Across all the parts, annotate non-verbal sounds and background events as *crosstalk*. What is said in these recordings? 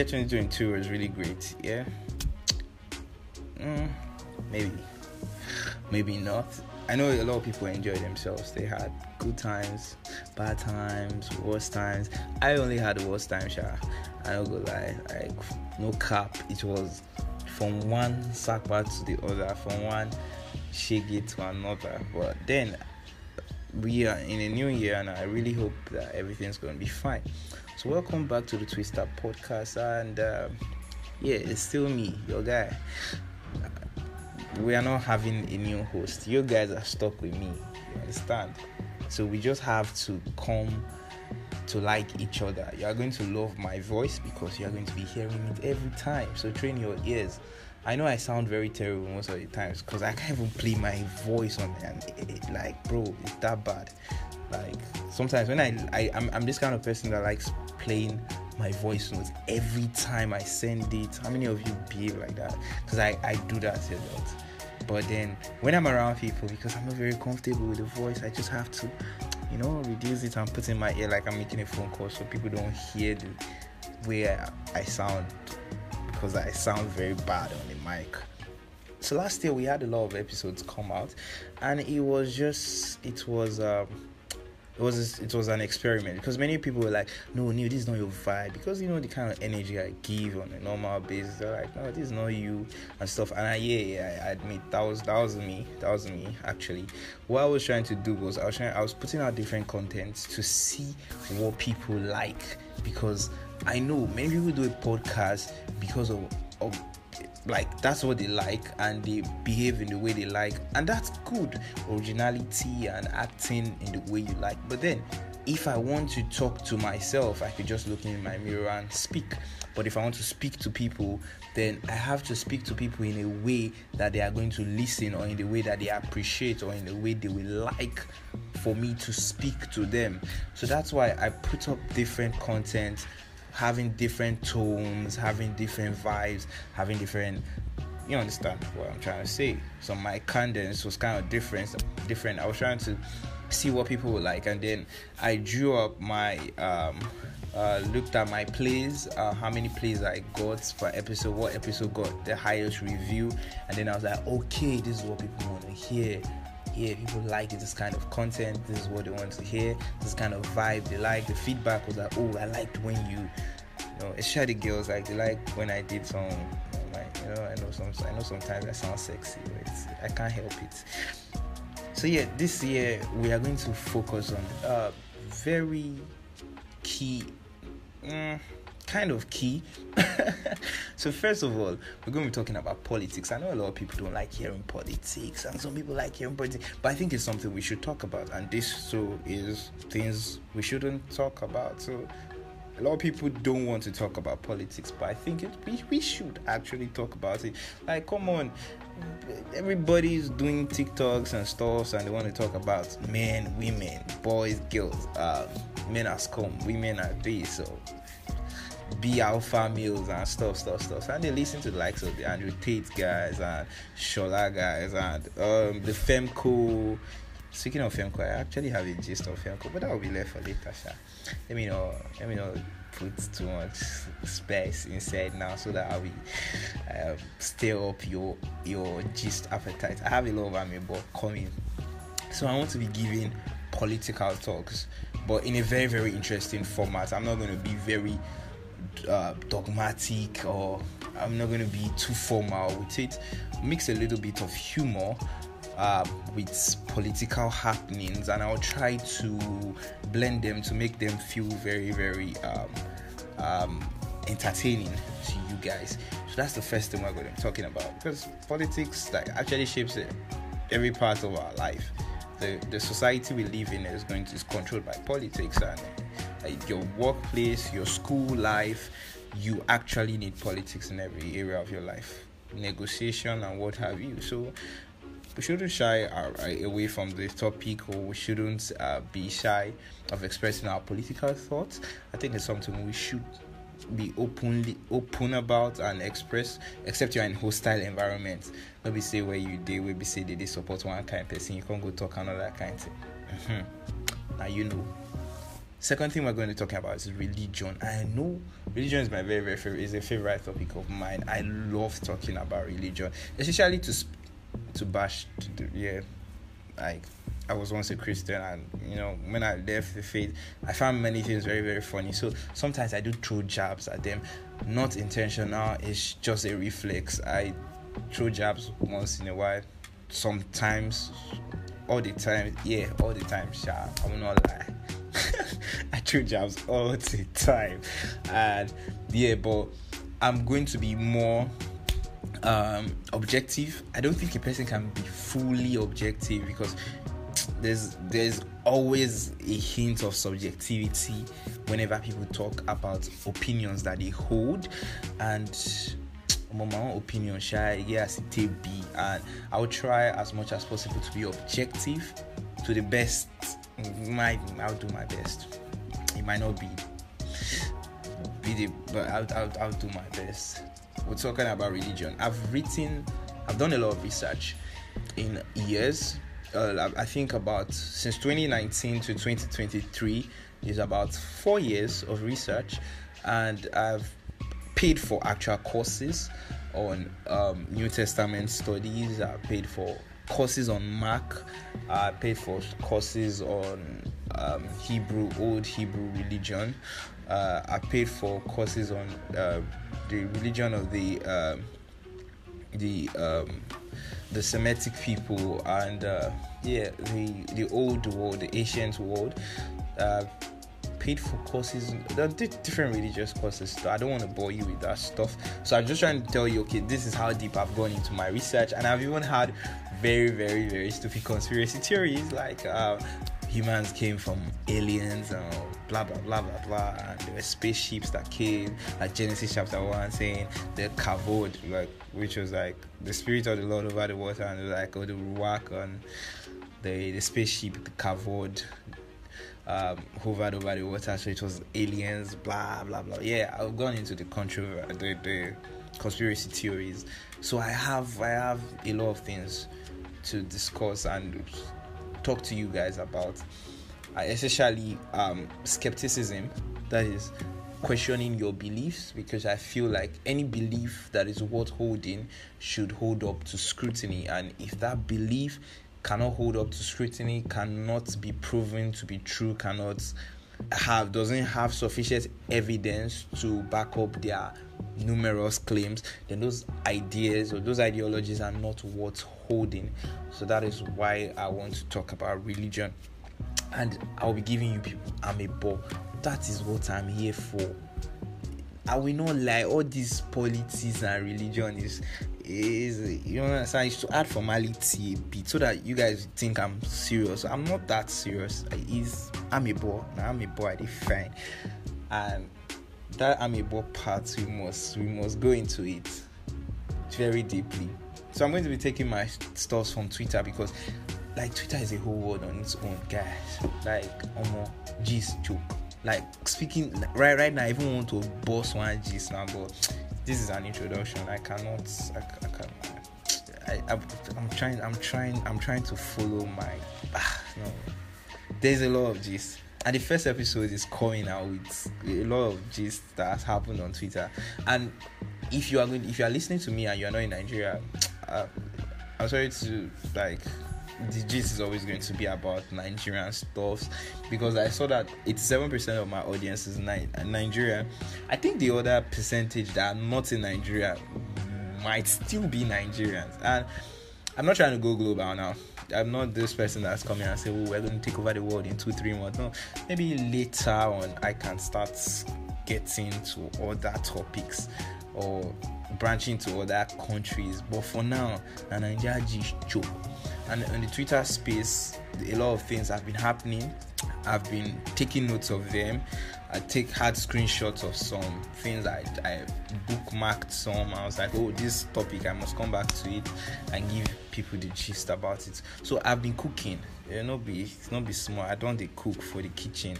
year 2022 was really great. Yeah. Mm, maybe. Maybe not. I know a lot of people enjoyed themselves. They had good times, bad times, worst times. I only had the worst time, sure. I don't go lie. Like no cap. It was from one sakpa to the other, from one shiggy to another. But then we are in a new year and I really hope that everything's going to be fine. So, welcome back to the Twister podcast. And uh, yeah, it's still me, your guy. We are not having a new host. You guys are stuck with me. You understand? So, we just have to come to like each other. You are going to love my voice because you are going to be hearing it every time. So, train your ears. I know I sound very terrible most of the times because I can't even play my voice on it, and it, like, bro, it's that bad. Like sometimes when I, I I'm, I'm this kind of person that likes playing my voice notes every time I send it. How many of you behave like that? Because I I do that a lot. But then when I'm around people, because I'm not very comfortable with the voice, I just have to, you know, reduce it and put in my ear like I'm making a phone call so people don't hear the way I, I sound because I sound very bad on the mic. So last year we had a lot of episodes come out, and it was just it was um, it was it was an experiment because many people were like, no, Neil, this is not your vibe because you know the kind of energy I give on a normal basis. They're like, no, this is not you and stuff. And I, yeah, yeah, I admit that was that was me. That was me actually. What I was trying to do was I was trying I was putting out different contents to see what people like because I know many people do a podcast because of, of like that's what they like and they behave in the way they like and that's good. Originality and acting in the way you like. But then if i want to talk to myself i could just look in my mirror and speak. But if i want to speak to people then i have to speak to people in a way that they are going to listen or in the way that they appreciate or in the way they will like for me to speak to them. So that's why i put up different content having different tones, having different vibes, having different you understand what I'm trying to say. So my cadence was kind of different different. I was trying to see what people would like and then I drew up my um uh, looked at my plays, uh, how many plays I got per episode, what episode got the highest review, and then I was like, okay, this is what people want to hear yeah, people like this kind of content. This is what they want to hear. This kind of vibe they like. The feedback was like, oh, I liked when you, you know, especially girls like they like when I did some, like you know, I know some, I know sometimes I sound sexy, but I can't help it. So yeah, this year we are going to focus on uh, very key. Mm, kind of key. *laughs* so first of all, we're going to be talking about politics. I know a lot of people don't like hearing politics, and some people like hearing politics, but I think it's something we should talk about. And this so is things we shouldn't talk about. So a lot of people don't want to talk about politics, but I think it, we, we should actually talk about it. Like, come on, everybody's doing TikToks and stuff, and they want to talk about men, women, boys, girls, uh, men are scum, women are this. So be alpha males and stuff, stuff, stuff. And they listen to the likes of the Andrew Tate guys and Shola guys and um, the Femco. Speaking of Femco, I actually have a gist of Femco, but that will be left for later. Sha. Let me know. Let me know. Put too much space inside now so that I will um, stir up your your gist appetite. I have a lot of amebo coming, so I want to be giving political talks, but in a very very interesting format. I'm not going to be very uh, dogmatic or I'm not going to be too formal with it. Mix a little bit of humor uh, with political happenings, and I'll try to blend them to make them feel very, very um, um, entertaining to you guys. So that's the first thing we're going to be talking about because politics like actually shapes every part of our life. The, the society we live in is going to is controlled by politics and your workplace, your school life, you actually need politics in every area of your life, negotiation and what have you. So we shouldn't shy away from the topic, or we shouldn't uh, be shy of expressing our political thoughts. I think it's something we should be openly open about and express except you're in hostile environments maybe say where you did maybe say they, they support one kind of person you can't go talk another kind of thing mm-hmm. now you know Second thing we're going to be talking about is religion. I know religion is my very very favorite is a favorite topic of mine. I love talking about religion, especially to to bash to the, yeah, like I was once a Christian, and you know when I left the faith, I found many things very very funny. So sometimes I do throw jabs at them, not intentional. It's just a reflex. I throw jabs once in a while. Sometimes, all the time, yeah, all the time. Sha, I will not lie. *laughs* I throw jabs all the time, and yeah, but I'm going to be more um, objective. I don't think a person can be fully objective because there's there's always a hint of subjectivity whenever people talk about opinions that they hold. And my own opinion shy yes it be. And i'll try as much as possible to be objective to the best my i'll do my best. It might not be be the but I'll, I'll, I'll do my best. We're talking about religion. I've written i've done a lot of research in years. Uh, I think about since 2019 to 2023 is about four years of research, and I've paid for actual courses on um, New Testament studies. I paid for courses on Mark. I paid for courses on um, Hebrew, Old Hebrew religion. Uh, I paid for courses on uh, the religion of the um, the um, the Semitic people and uh, yeah, the the old world, the ancient world. Uh, paid for courses, there are different religious courses. So I don't want to bore you with that stuff. So I'm just trying to tell you, okay, this is how deep I've gone into my research, and I've even had very, very, very stupid conspiracy theories like uh, humans came from aliens and blah blah blah blah blah and there were spaceships that came like genesis chapter 1 saying the kavod like which was like the spirit of the lord over the water and like all the work on the the spaceship the kavod um, hovered over the water so it was aliens blah blah blah. Yeah i've gone into the controversy the, the conspiracy theories. So i have i have a lot of things to discuss and talk to you guys about, uh, especially um, skepticism. That is questioning your beliefs because I feel like any belief that is worth holding should hold up to scrutiny, and if that belief cannot hold up to scrutiny, cannot be proven to be true, cannot have doesn't have sufficient evidence to back up their numerous claims, then those ideas or those ideologies are not worth holding. So that is why I want to talk about religion. And I'll be giving you people I'm a ball. That is what I'm here for. I will not lie, all these politics and religion is is you know understand it's to add formality a bit so that you guys think I'm serious. I'm not that serious. Is I'm a boy. Now I'm a boy, I fine. And that amiable part we must we must go into it very deeply. So I'm going to be taking my stuffs from Twitter because like Twitter is a whole world on its own, guys. Like almost gist joke. Like speaking right right now, I even want to boss one gist now, but this is an introduction. I cannot. I, I can. I, I, am trying. I'm trying. I'm trying to follow my. Ah, no. There's a lot of gist and the first episode is coming out with a lot of gist that has happened on Twitter. And if you are going, if you are listening to me and you are not in Nigeria, uh, I'm sorry to like the gist is always going to be about Nigerian stuff because I saw that 87% of my audience is Ni- Nigeria. I think the other percentage that are not in Nigeria might still be Nigerians. And I'm not trying to go global now. I'm not this person that's coming and say, "Oh, we're going to take over the world in two, three months." No, maybe later on I can start getting to other topics or branching to other countries. But for now, Nigeria is joke. And on the Twitter space, a lot of things have been happening. I've been taking notes of them. I take hard screenshots of some things I, I bookmarked some. I was like, oh, this topic, I must come back to it and give people the gist about it. So I've been cooking. You know, be not be small. I don't they cook for the kitchen.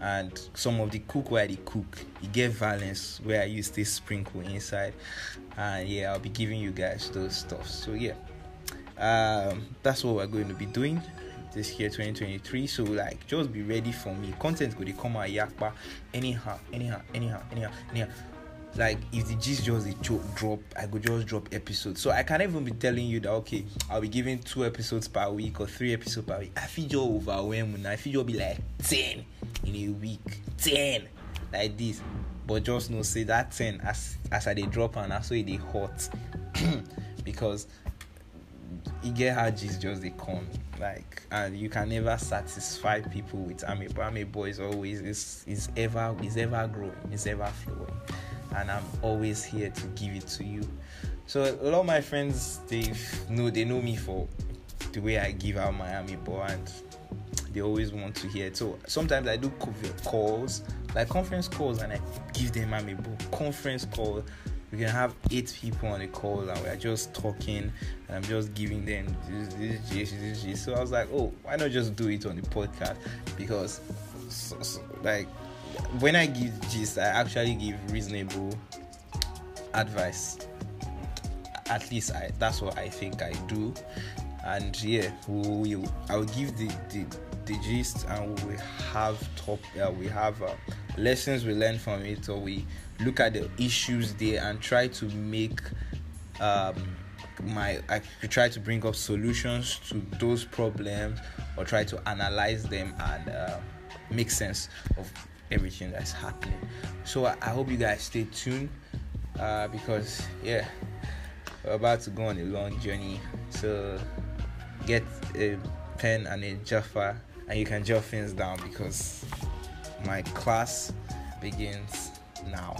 And some of the cook where they cook, you get violence where I use this sprinkle inside. And yeah, I'll be giving you guys those stuff. So yeah. Um, that's what we're going to be doing this year 2023 so like just be ready for me. Content could come out yakpa. Anyhow anyhow anyhow anyhow anyhow. Like if the gist just a drop i could just drop episodes. So i can't even be telling you that okay i'll be giving two episodes per week or three episodes per week. I feel just overwhelmed. I feel you'll be like 10 in a week. 10 like this. But just know say that 10 as as i dey drop and as so dey hot. *clears throat* Because e get how gist just dey con. like and you can never satisfy people with ame but ame boy is always is is ever is ever growing is ever flowing and I'm always here to give it to you. So a lot of my friends they know they know me for the way I give out Miami Boy and they always want to hear it. So sometimes I do calls, like conference calls, and I give them Miami Boy conference call. We can have eight people on the call and we're just talking and I'm just giving them this, this, this, this, this. So I was like, oh, why not just do it on the podcast? Because, so, so, like, when I give gist, I actually give reasonable advice. At least I that's what I think I do. And yeah, we I'll give the, the the gist and we have top uh, we have uh, lessons we learn from it or we look at the issues there and try to make um my I try to bring up solutions to those problems or try to analyze them and uh, make sense of everything that's happening. So I, I hope you guys stay tuned uh, because yeah, we're about to go on a long journey. So get a pen and a jaffa and you can jot things down because my class begins now.